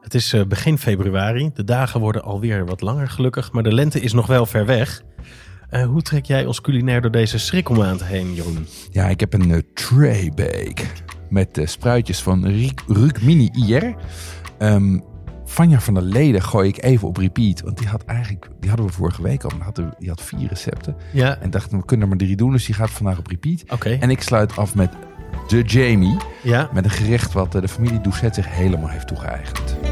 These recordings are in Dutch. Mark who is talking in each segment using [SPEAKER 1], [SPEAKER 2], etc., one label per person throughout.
[SPEAKER 1] Het is eh, begin februari. De dagen worden alweer wat langer gelukkig, maar de lente is nog wel ver weg. Uh, hoe trek jij ons culinair door deze schrikkelmaand heen, Jeroen?
[SPEAKER 2] Ja, ik heb een uh, tray bake met uh, spruitjes van Ruuk Mini IR. Um, Vanja van der Leden gooi ik even op repeat. Want die had eigenlijk, die hadden we vorige week al. Die had vier recepten.
[SPEAKER 1] Ja.
[SPEAKER 2] En dachten we kunnen er maar drie doen. Dus die gaat vandaag op repeat.
[SPEAKER 1] Oké.
[SPEAKER 2] En ik sluit af met de Jamie.
[SPEAKER 1] Ja.
[SPEAKER 2] Met een gerecht wat de familie Doucet zich helemaal heeft toegeëigend.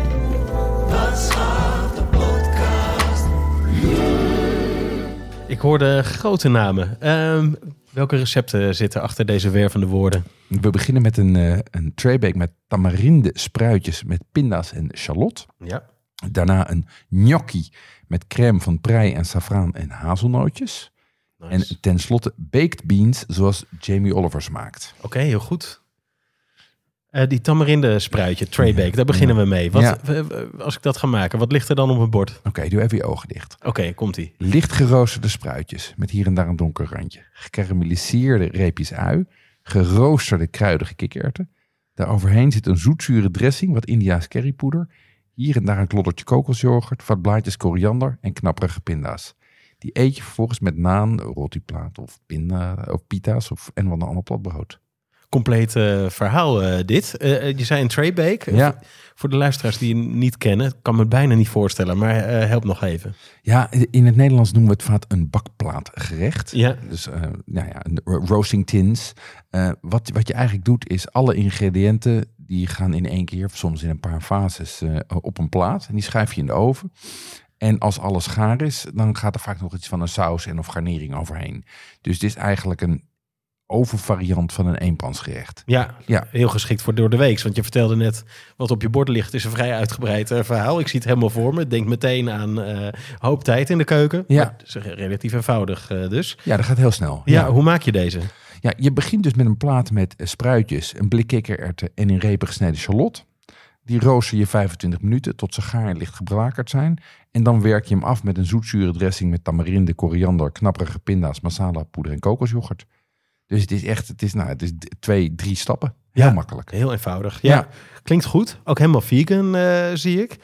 [SPEAKER 1] Ik hoorde grote namen. Um, welke recepten zitten achter deze wervende woorden?
[SPEAKER 2] We beginnen met een, uh, een traybake met tamarinde spruitjes met pinda's en shallot.
[SPEAKER 1] Ja.
[SPEAKER 2] Daarna een gnocchi met crème van prei en saffraan en hazelnootjes.
[SPEAKER 1] Nice.
[SPEAKER 2] En tenslotte baked beans zoals Jamie Olivers maakt.
[SPEAKER 1] Oké, okay, heel goed. Uh, die tamarinde spruitje, traybake, daar beginnen we mee. Wat,
[SPEAKER 2] Ja.
[SPEAKER 1] Als ik dat ga maken, wat ligt er dan op het bord? Oké,
[SPEAKER 2] Oké, doe even je ogen dicht.
[SPEAKER 1] komt-ie.
[SPEAKER 2] Licht geroosterde spruitjes met hier en daar een donker randje. Gekarameliseerde reepjes ui. Geroosterde kruidige kikkererwten. Daaroverheen zit een zoetzure dressing, wat Indiaas currypoeder. Hier en daar een kloddertje kokosyoghurt, wat blaadjes koriander en knapperige pinda's. Die eet je vervolgens met naan, rotiplaat of pinda of pita's of en wat een ander platbrood.
[SPEAKER 1] Compleet uh, verhaal uh, dit. Uh, je zei een traybake.
[SPEAKER 2] Ja.
[SPEAKER 1] Voor de luisteraars die je niet kennen, kan me het bijna niet voorstellen, maar help nog even.
[SPEAKER 2] Ja, in het Nederlands noemen we het vaak een bakplaatgerecht.
[SPEAKER 1] Ja.
[SPEAKER 2] Dus nou ja, roasting tins. wat, wat je eigenlijk doet is alle ingrediënten die gaan in één keer, soms in een paar fases, op een plaat. En die schuif je in de oven. En als alles gaar is, dan gaat er vaak nog iets van een saus en of garnering overheen. Dus dit is eigenlijk een overvariant van een eenpansgerecht.
[SPEAKER 1] Ja,
[SPEAKER 2] Ja.
[SPEAKER 1] heel geschikt voor door de week. Want je vertelde net wat op je bord ligt. is een vrij uitgebreid uh, verhaal. Ik zie het helemaal voor me. Denk meteen aan uh, hoop tijd in de keuken.
[SPEAKER 2] Ja.
[SPEAKER 1] Maar het is relatief eenvoudig uh, dus.
[SPEAKER 2] Ja, dat gaat heel snel.
[SPEAKER 1] Ja, hoe maak je deze?
[SPEAKER 2] Ja, je begint dus met een plaat met spruitjes, een blik kikkererwten en in repen gesneden shallot. Die rooster je 25 minuten tot ze gaar en licht geblakerd zijn. En dan werk je hem af met een zoetzure dressing met tamarinde, koriander, knapperige pinda's, masala, poeder en kokosyoghurt. Dus het is echt, het is, nou, het is twee, drie stappen. Heel
[SPEAKER 1] Ja.
[SPEAKER 2] makkelijk.
[SPEAKER 1] Heel eenvoudig. Ja,
[SPEAKER 2] Ja.
[SPEAKER 1] klinkt goed. Ook helemaal vegan, uh, zie ik.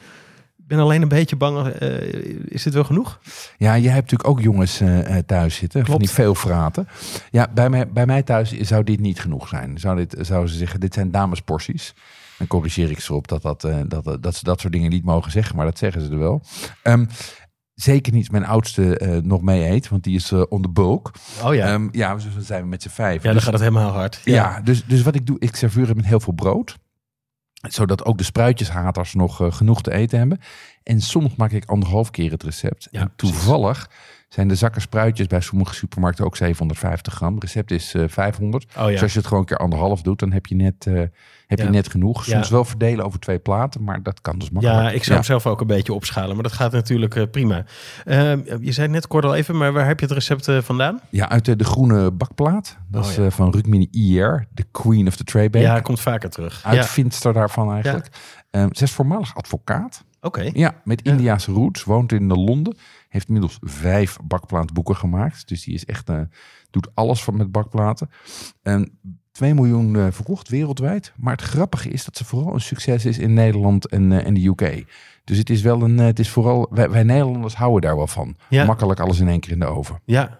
[SPEAKER 1] Ben alleen een beetje bang. Uh, is dit wel genoeg?
[SPEAKER 2] Ja, jij hebt natuurlijk ook jongens uh, thuis zitten,
[SPEAKER 1] Klopt.
[SPEAKER 2] van die veel fraten. Ja, bij mij, bij mij thuis zou dit niet genoeg zijn. Zou dit, zouden ze zeggen, dit zijn damesporties. Dan corrigeer ik ze op dat, dat, dat, dat ze dat soort dingen niet mogen zeggen, maar dat zeggen ze er wel. Um, zeker niet mijn oudste uh, nog mee eet, want die is uh, on the bulk.
[SPEAKER 1] Oh ja.
[SPEAKER 2] Um, ja, dus dan zijn we met z'n vijf.
[SPEAKER 1] Ja, dan
[SPEAKER 2] dus,
[SPEAKER 1] gaat het helemaal hard.
[SPEAKER 2] ja, ja dus, dus wat ik doe, ik serveer het met heel veel brood. Zodat ook de spruitjeshaters nog uh, genoeg te eten hebben. En soms maak ik anderhalf keer het recept.
[SPEAKER 1] Ja,
[SPEAKER 2] en toevallig zijn de zakken spruitjes bij sommige supermarkten ook 750 gram. Recept is uh, 500.
[SPEAKER 1] Oh, ja.
[SPEAKER 2] Dus als je het gewoon een keer anderhalf doet, dan heb je net, uh, heb
[SPEAKER 1] Ja.
[SPEAKER 2] je net genoeg. Soms
[SPEAKER 1] Ja.
[SPEAKER 2] wel verdelen over twee platen, maar dat kan dus makkelijk.
[SPEAKER 1] Ja, ik zou hem zelf ook een beetje opschalen, maar dat gaat natuurlijk uh, prima. Uh, je zei net kort al even, maar waar heb je het recept vandaan?
[SPEAKER 2] Ja, uit de, groene bakplaat. Dat
[SPEAKER 1] Oh,
[SPEAKER 2] is
[SPEAKER 1] ja.
[SPEAKER 2] van Rukmini IR, de queen of the tray bake.
[SPEAKER 1] Ja, komt vaker terug. Ja,
[SPEAKER 2] Uitvindster daarvan eigenlijk. Um, ze is voormalig advocaat.
[SPEAKER 1] Oké.
[SPEAKER 2] Ja, met
[SPEAKER 1] Ja.
[SPEAKER 2] Indiaanse roots, woont in Londen. Heeft inmiddels vijf bakplaatboeken gemaakt. Dus die is echt, eh, doet alles van met bakplaten. En 2 miljoen eh, verkocht wereldwijd. Maar het grappige is dat ze vooral een succes is in Nederland en, eh, en de UK. Dus het is wel een, het is vooral, wij, wij Nederlanders houden daar wel van.
[SPEAKER 1] Ja.
[SPEAKER 2] Makkelijk alles in één keer in de oven.
[SPEAKER 1] Ja.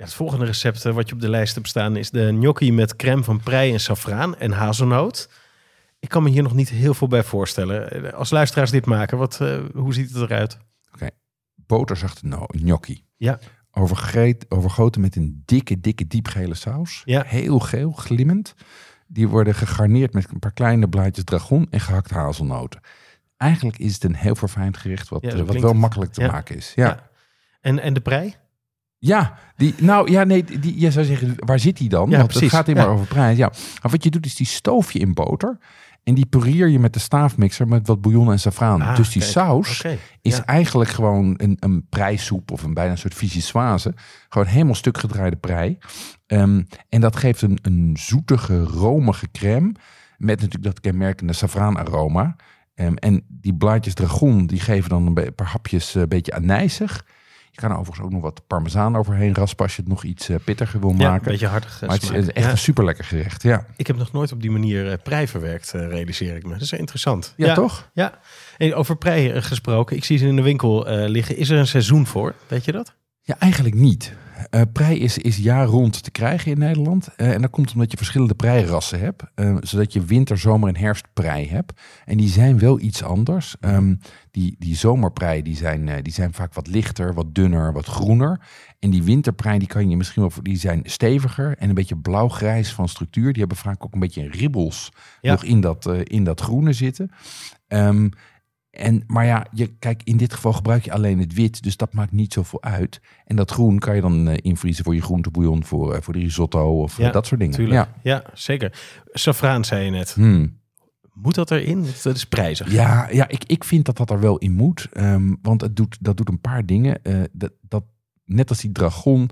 [SPEAKER 1] Ja, het volgende recept eh, wat je op de lijst hebt staan is de gnocchi met crème van prei en saffraan en hazelnoot. Ik kan me hier nog niet heel veel bij voorstellen. Eh, Als luisteraars dit maken, wat, uh, hoe ziet het eruit?
[SPEAKER 2] Boterzachte no gnocchi.
[SPEAKER 1] Ja.
[SPEAKER 2] Overgoten met een dikke, dikke, diepgele saus.
[SPEAKER 1] Ja.
[SPEAKER 2] Heel geel, glimmend. Die worden gegarneerd met een paar kleine blaadjes dragon en gehakte hazelnoten. Eigenlijk is het een heel verfijnd gerecht wat,
[SPEAKER 1] Ja,
[SPEAKER 2] uh, wat wel
[SPEAKER 1] het.
[SPEAKER 2] makkelijk te
[SPEAKER 1] Ja.
[SPEAKER 2] maken is. Ja.
[SPEAKER 1] Ja. En, en de prei?
[SPEAKER 2] Ja, die, nou ja, nee, die, je zou zeggen, waar zit die dan?
[SPEAKER 1] Ja,
[SPEAKER 2] Want
[SPEAKER 1] precies.
[SPEAKER 2] het gaat immer over prijs. Ja. Maar wat je doet, is die stoof je in boter. En die pureer je met de staafmixer met wat bouillon en saffraan.
[SPEAKER 1] Ah,
[SPEAKER 2] dus die
[SPEAKER 1] kijk.
[SPEAKER 2] saus is
[SPEAKER 1] ja.
[SPEAKER 2] eigenlijk gewoon een, een prijssoep of een bijna een soort vichyssoise. Gewoon helemaal stuk gedraaide prei. Ehm, en dat geeft een, een zoetige, romige crème. Met natuurlijk dat kenmerkende saffraanaroma. Ehm, en die blaadjes dragon, die geven dan een paar hapjes eh, een beetje anijzig. Kan er overigens ook nog wat parmezaan overheen raspen als je het nog iets eh, pittiger wil
[SPEAKER 1] Ja, een
[SPEAKER 2] maken.
[SPEAKER 1] beetje hartig eh,
[SPEAKER 2] maar het is echt
[SPEAKER 1] Ja.
[SPEAKER 2] een super lekker gerecht. Ja,
[SPEAKER 1] Ik heb nog nooit op die manier eh, prei verwerkt, realiseer ik me. Dat is interessant.
[SPEAKER 2] ja, toch?
[SPEAKER 1] Ja, en over prei gesproken. Ik zie ze in de winkel liggen. Is er een seizoen voor? Weet je dat?
[SPEAKER 2] Ja, eigenlijk niet. Eh prei is, is jaar rond te krijgen in Nederland. Eh, en dat komt omdat je verschillende preirassen hebt. eh, zodat je winter, zomer en herfstprei hebt. En die zijn wel iets anders. Ehm, die, die zomerprei die zijn, die zijn vaak wat lichter, wat dunner, wat groener. En die winterprei die kan je misschien wel, die zijn steviger en een beetje blauw-grijs van structuur. Die hebben vaak ook een beetje ribbels
[SPEAKER 1] Ja.
[SPEAKER 2] nog in dat, in dat groene zitten. Ehm, en, maar ja, je, kijk, in dit geval gebruik je alleen het wit, dus dat maakt niet zoveel uit. En dat groen kan je dan eh, invriezen voor je groentebouillon, voor, eh, voor de risotto of eh,
[SPEAKER 1] Ja,
[SPEAKER 2] dat soort dingen.
[SPEAKER 1] Tuurlijk.
[SPEAKER 2] Ja.
[SPEAKER 1] Ja. zeker. Safraan zei je net.
[SPEAKER 2] Hmm.
[SPEAKER 1] Moet dat erin? Dat is prijzig.
[SPEAKER 2] Ja, ja ik, ik vind dat dat er wel in moet. ehm, want het doet, dat doet een paar dingen. Dat, dat, net als die dragon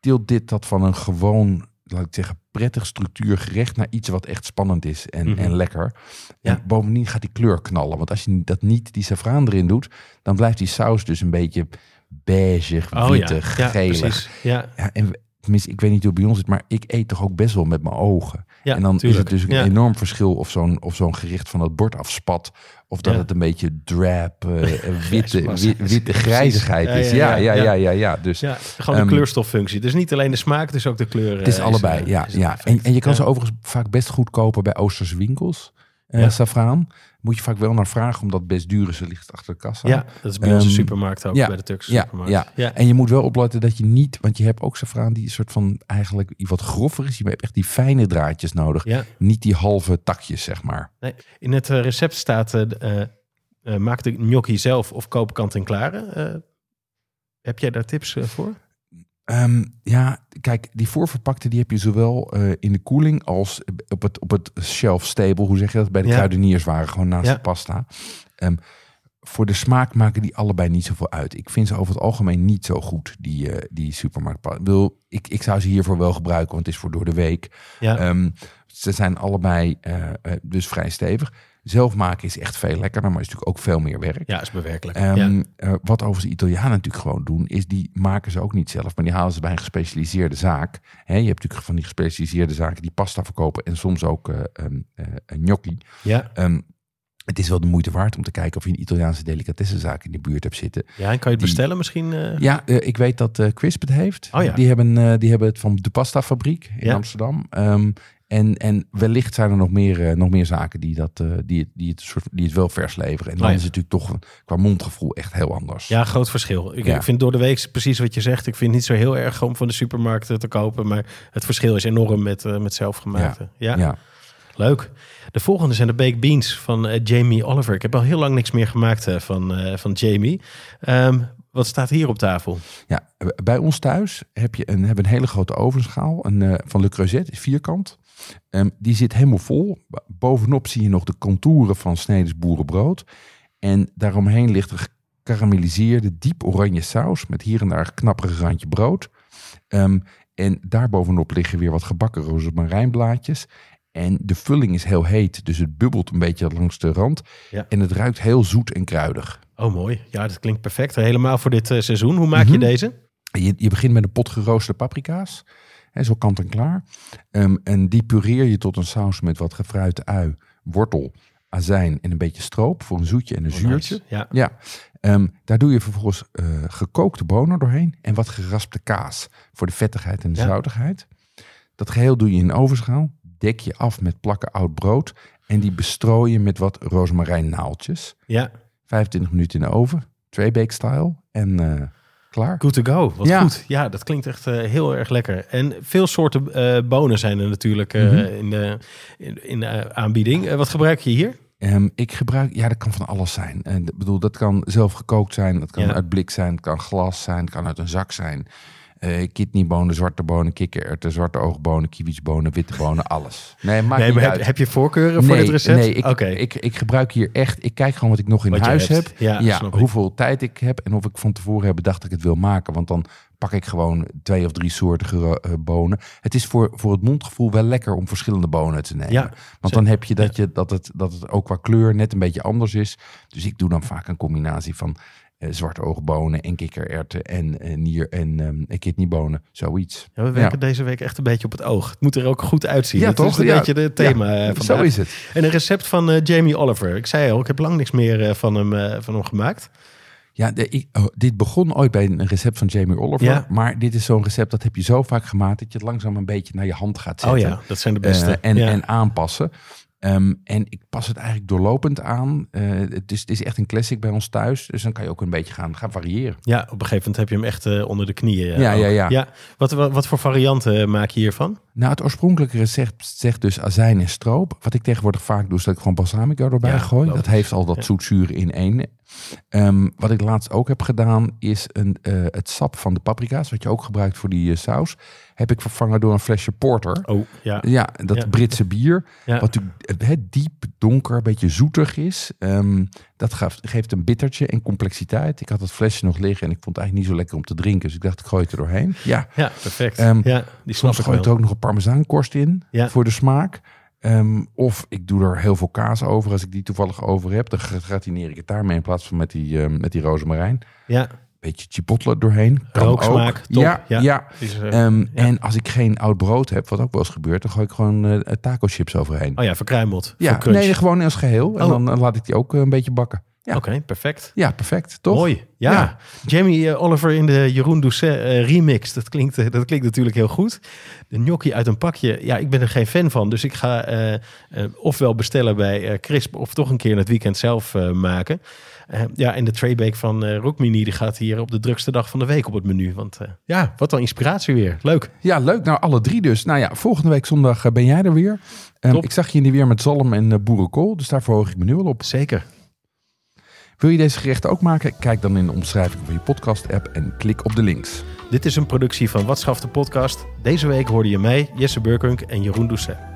[SPEAKER 2] tilt dit dat van een gewoon, laat ik zeggen, prettig structuurgerecht naar iets wat echt spannend is en,
[SPEAKER 1] Mhm.
[SPEAKER 2] en lekker.
[SPEAKER 1] Ja.
[SPEAKER 2] En bovendien gaat die kleur knallen. Want als je dat niet, die saffraan erin doet, dan blijft die saus dus een beetje beige,
[SPEAKER 1] Oh
[SPEAKER 2] wittig,
[SPEAKER 1] ja,
[SPEAKER 2] gelig.
[SPEAKER 1] precies. Ja,
[SPEAKER 2] Ja, en tenminste, ik weet niet hoe het bij ons zit, maar ik eet toch ook best wel met mijn ogen.
[SPEAKER 1] Ja
[SPEAKER 2] en dan
[SPEAKER 1] tuurlijk.
[SPEAKER 2] is het dus een
[SPEAKER 1] Ja.
[SPEAKER 2] enorm verschil of zo'n of zo'n gericht van het bord afspat. Of dat
[SPEAKER 1] Ja.
[SPEAKER 2] het een beetje drab, eh, witte, witte grijzigheid is.
[SPEAKER 1] ja,
[SPEAKER 2] Ja,
[SPEAKER 1] ja,
[SPEAKER 2] ja, ja. Dus
[SPEAKER 1] Ja, gewoon
[SPEAKER 2] Ehm,
[SPEAKER 1] de kleurstoffunctie. Dus niet alleen de smaak, dus ook de kleur.
[SPEAKER 2] het is
[SPEAKER 1] eh,
[SPEAKER 2] allebei.
[SPEAKER 1] eh,
[SPEAKER 2] ja,
[SPEAKER 1] is
[SPEAKER 2] ja. En, en je kan ze overigens vaak best goed kopen bij Oosterse winkels. Eh
[SPEAKER 1] Ja.
[SPEAKER 2] Saffraan. Moet je vaak wel naar vragen, omdat best duur is. Ze ligt achter de kassa.
[SPEAKER 1] Ja, dat is bij onze
[SPEAKER 2] Ehm,
[SPEAKER 1] supermarkt ook,
[SPEAKER 2] ja,
[SPEAKER 1] bij de Turkse
[SPEAKER 2] ja,
[SPEAKER 1] supermarkt.
[SPEAKER 2] ja.
[SPEAKER 1] ja.
[SPEAKER 2] En je moet wel opletten dat je niet, want je hebt ook saffraan die een soort van eigenlijk wat groffer is. Je hebt echt die fijne draadjes nodig.
[SPEAKER 1] Ja.
[SPEAKER 2] Niet die halve takjes, zeg maar.
[SPEAKER 1] Nee, in het eh, recept staat, eh, maak de gnocchi zelf of koop kant-en-klare. Eh, heb jij daar tips voor?
[SPEAKER 2] Ehm, ja, kijk, die voorverpakte die heb je zowel eh, in de koeling als op het, op het shelf stable. Hoe zeg je dat? Bij de
[SPEAKER 1] Ja.
[SPEAKER 2] kruideniers waren gewoon naast
[SPEAKER 1] Ja.
[SPEAKER 2] de pasta. Ehm, voor de smaak maken die allebei niet zoveel uit. Ik vind ze over het algemeen niet zo goed, die, eh die supermarktpasta. Ik, bedoel, ik, ik zou ze hiervoor wel gebruiken, want het is voor door de week.
[SPEAKER 1] Ja,
[SPEAKER 2] Ehm, ze zijn allebei eh, dus vrij stevig. Zelf maken is echt veel lekkerder, maar is natuurlijk ook veel meer werk.
[SPEAKER 1] ja is bewerkelijk. Ja.
[SPEAKER 2] eh, wat overigens de Italianen natuurlijk gewoon doen, is die maken ze ook niet zelf, maar die halen ze bij een gespecialiseerde zaak. Hè, je hebt natuurlijk van die gespecialiseerde zaken die pasta verkopen en soms ook eh, gnocchi.
[SPEAKER 1] ja.
[SPEAKER 2] Ehm, het is wel de moeite waard om te kijken of je een Italiaanse delicatessenzaak in de buurt hebt zitten.
[SPEAKER 1] ja, en kan je het
[SPEAKER 2] die-
[SPEAKER 1] bestellen misschien?
[SPEAKER 2] Ja, ik weet dat eh Crisp het heeft.
[SPEAKER 1] Oh ja.
[SPEAKER 2] die, hebben, die hebben het van de Pasta Fabriek in
[SPEAKER 1] Ja.
[SPEAKER 2] Amsterdam. En, en wellicht zijn er nog meer, eh, nog meer zaken die, dat, eh, die, het- die, het soort, die het wel vers leveren. En dan
[SPEAKER 1] Oh ja.
[SPEAKER 2] is het natuurlijk toch qua mondgevoel echt heel anders.
[SPEAKER 1] Ja, groot verschil. Ik,
[SPEAKER 2] Ja.
[SPEAKER 1] ik vind door de week precies wat je zegt. Ik vind het niet zo heel erg om van de supermarkt eh, te kopen. Maar het verschil is enorm met, eh, met zelfgemaakte. Ja.
[SPEAKER 2] ja.
[SPEAKER 1] leuk. De volgende zijn de baked beans van Jamie Oliver. Ik heb al heel lang niks meer gemaakt van, van Jamie. Ehm, wat staat hier op tafel?
[SPEAKER 2] Ja, bij ons thuis heb je een, hebben een hele grote ovenschaal een, van Le Creuset, vierkant. Ehm, die zit helemaal vol. Bovenop zie je nog de contouren van Sneders boerenbrood. En daaromheen ligt een gekarameliseerde, diep oranje saus met hier en daar een knapperig randje brood. Ehm, en daarbovenop liggen weer wat gebakken rozemarijnblaadjes. En de vulling is heel heet, dus het bubbelt een beetje langs de rand.
[SPEAKER 1] Ja.
[SPEAKER 2] En het ruikt heel zoet en kruidig.
[SPEAKER 1] Oh, mooi. Ja, dat klinkt perfect. Helemaal voor dit eh, seizoen. Hoe maak je
[SPEAKER 2] Mhm.
[SPEAKER 1] deze?
[SPEAKER 2] Je, je begint met een pot geroosterde paprika's. Hè, zo kant en klaar. Ehm, en die pureer je tot een saus met wat gefruite ui, wortel, azijn en een beetje stroop voor een zoetje en een
[SPEAKER 1] Oh,
[SPEAKER 2] zuurtje.
[SPEAKER 1] nice. Ja.
[SPEAKER 2] Ja, Ehm, daar doe je vervolgens eh, gekookte bonen doorheen en wat geraspte kaas voor de vettigheid en de
[SPEAKER 1] Ja.
[SPEAKER 2] zoutigheid. Dat geheel doe je in een ovenschaal, dek je af met plakken oud brood en die bestrooi je met wat rozemarijnnaaltjes.
[SPEAKER 1] ja,
[SPEAKER 2] 25 minuten in de oven, twee style en eh, klaar.
[SPEAKER 1] good to go. Wat
[SPEAKER 2] Ja.
[SPEAKER 1] goed. Ja, dat klinkt echt eh, heel erg lekker. En veel soorten eh, bonen zijn er natuurlijk eh,
[SPEAKER 2] Mhm.
[SPEAKER 1] in de, in, in de aanbieding. Wat gebruik je hier?
[SPEAKER 2] Ehm, ik gebruik, ja, dat kan van alles zijn. En ik bedoel, dat kan zelf gekookt zijn, dat kan
[SPEAKER 1] Ja.
[SPEAKER 2] uit blik zijn, het kan glas zijn, het kan uit een zak zijn. Eh, kidneybonen, zwarte bonen, kikkererwten, zwarte oogbonen, kiwietsbonen, witte bonen, alles. Nee, maakt
[SPEAKER 1] Nee,
[SPEAKER 2] niet
[SPEAKER 1] maar heb,
[SPEAKER 2] uit.
[SPEAKER 1] heb je voorkeuren voor dit recept?
[SPEAKER 2] Nee, ik,
[SPEAKER 1] Oké.
[SPEAKER 2] ik, ik gebruik hier echt... Ik kijk gewoon wat ik nog in
[SPEAKER 1] Wat
[SPEAKER 2] huis heb.
[SPEAKER 1] Ja, ik.
[SPEAKER 2] hoeveel tijd ik heb en of ik van tevoren heb bedacht dat ik het wil maken. Want dan pak ik gewoon twee of drie soorten eh, bonen. Het is voor, voor het mondgevoel wel lekker om verschillende bonen te nemen.
[SPEAKER 1] Ja,
[SPEAKER 2] Want
[SPEAKER 1] zeker.
[SPEAKER 2] dan heb je dat, je dat, het, dat het ook qua kleur net een beetje anders is. Dus ik doe dan vaak een combinatie van zwarte oogbonen en kikkererwten en eh, nier en ehm kidneybonen. Zoiets.
[SPEAKER 1] Ja, we werken deze week echt een beetje op het oog. Het moet er ook goed uitzien.
[SPEAKER 2] Ja,
[SPEAKER 1] dat
[SPEAKER 2] toch?
[SPEAKER 1] is een beetje het thema
[SPEAKER 2] Ja,
[SPEAKER 1] eh, vandaag.
[SPEAKER 2] Zo is het.
[SPEAKER 1] En een recept van eh, Jamie Oliver. Ik zei al, ik heb lang niks meer eh, van, hem, eh, van hem gemaakt.
[SPEAKER 2] Ja, de, ik, oh, dit begon ooit bij een recept van Jamie Oliver.
[SPEAKER 1] Ja.
[SPEAKER 2] Maar dit is zo'n recept dat heb je zo vaak gemaakt dat je het langzaam een beetje naar je hand gaat zetten.
[SPEAKER 1] Oh ja, dat zijn de beste.
[SPEAKER 2] Eh, en,
[SPEAKER 1] ja.
[SPEAKER 2] en aanpassen. Ehm, en ik pas het eigenlijk doorlopend aan. Eh, het, is, het is echt een classic bij ons thuis. Dus dan kan je ook een beetje gaan, gaan variëren.
[SPEAKER 1] ja, op een gegeven moment heb je hem echt eh, onder de knieën. eh,
[SPEAKER 2] Ja,
[SPEAKER 1] ook.
[SPEAKER 2] ja, ja.
[SPEAKER 1] Wat, wat, wat voor varianten maak je hiervan?
[SPEAKER 2] Nou, het oorspronkelijke recept zegt dus azijn en stroop. Wat ik tegenwoordig vaak doe, is dat ik gewoon balsamico erbij
[SPEAKER 1] Ja,
[SPEAKER 2] gooi. Dat heeft al dat
[SPEAKER 1] Ja.
[SPEAKER 2] zoetzuur in één. Ehm, wat ik laatst ook heb gedaan, is een, eh, het sap van de paprika's, wat je ook gebruikt voor die eh, saus, heb ik vervangen door een flesje porter.
[SPEAKER 1] Oh, ja.
[SPEAKER 2] Ja, dat
[SPEAKER 1] Ja.
[SPEAKER 2] Britse bier.
[SPEAKER 1] Ja.
[SPEAKER 2] Wat natuurlijk diep, donker, een beetje zoetig is. Ehm, dat geeft, een bittertje en complexiteit. Ik had het flesje nog liggen en ik vond het eigenlijk niet zo lekker om te drinken. Dus ik dacht, ik gooi het er doorheen. Ja,
[SPEAKER 1] Ja, perfect.
[SPEAKER 2] Ehm,
[SPEAKER 1] ja, die
[SPEAKER 2] soms gooi
[SPEAKER 1] wel.
[SPEAKER 2] er ook nog een parmezaankorst in voor de smaak. Ehm, of ik doe er heel veel kaas over als ik die toevallig over heb. Dan gratineer ik het daarmee in plaats van met die, ehm, met die rozemarijn.
[SPEAKER 1] Ja,
[SPEAKER 2] Beetje chipotle doorheen. Kan
[SPEAKER 1] Rooksmaak,
[SPEAKER 2] ook.
[SPEAKER 1] top.
[SPEAKER 2] Ja,
[SPEAKER 1] Ja.
[SPEAKER 2] ja.
[SPEAKER 1] die is, eh,
[SPEAKER 2] Ehm,
[SPEAKER 1] ja.
[SPEAKER 2] En als ik geen oud brood heb, wat ook wel eens gebeurt, dan gooi ik gewoon eh taco chips overheen.
[SPEAKER 1] Oh ja, verkruimeld.
[SPEAKER 2] Ja,
[SPEAKER 1] voor crunch.
[SPEAKER 2] nee, gewoon als geheel. En
[SPEAKER 1] Oh.
[SPEAKER 2] dan eh, laat ik die ook een beetje bakken. Ja,
[SPEAKER 1] Oké, perfect.
[SPEAKER 2] ja perfect. Toch?
[SPEAKER 1] Mooi. Ja.
[SPEAKER 2] Ja.
[SPEAKER 1] Jamie eh, Oliver in de Jeroen Doucet eh, remix. Dat klinkt, eh, dat klinkt natuurlijk heel goed. De gnocchi uit een pakje. Ja, ik ben er geen fan van. Dus ik ga ofwel bestellen bij Crisp... of toch een keer in het weekend zelf maken. Ja, en de traybake van eh Rockmini... die gaat hier op de drukste dag van de week op het menu. Want ja, wat een inspiratie weer. Leuk.
[SPEAKER 2] Ja, leuk. Nou, alle drie dus. Nou ja, volgende week zondag ben jij er weer.
[SPEAKER 1] Top.
[SPEAKER 2] ik zag je in die weer met zalm en boerenkool. Dus daar verhoog ik me nu al op.
[SPEAKER 1] Zeker.
[SPEAKER 2] Wil je deze gerechten ook maken? Kijk dan in de omschrijving van je podcast-app en klik op de links.
[SPEAKER 1] Dit is een productie van Wat Schaft de Podcast. Deze week hoorde je mij, Jesse Burkunk en Jeroen Doucet.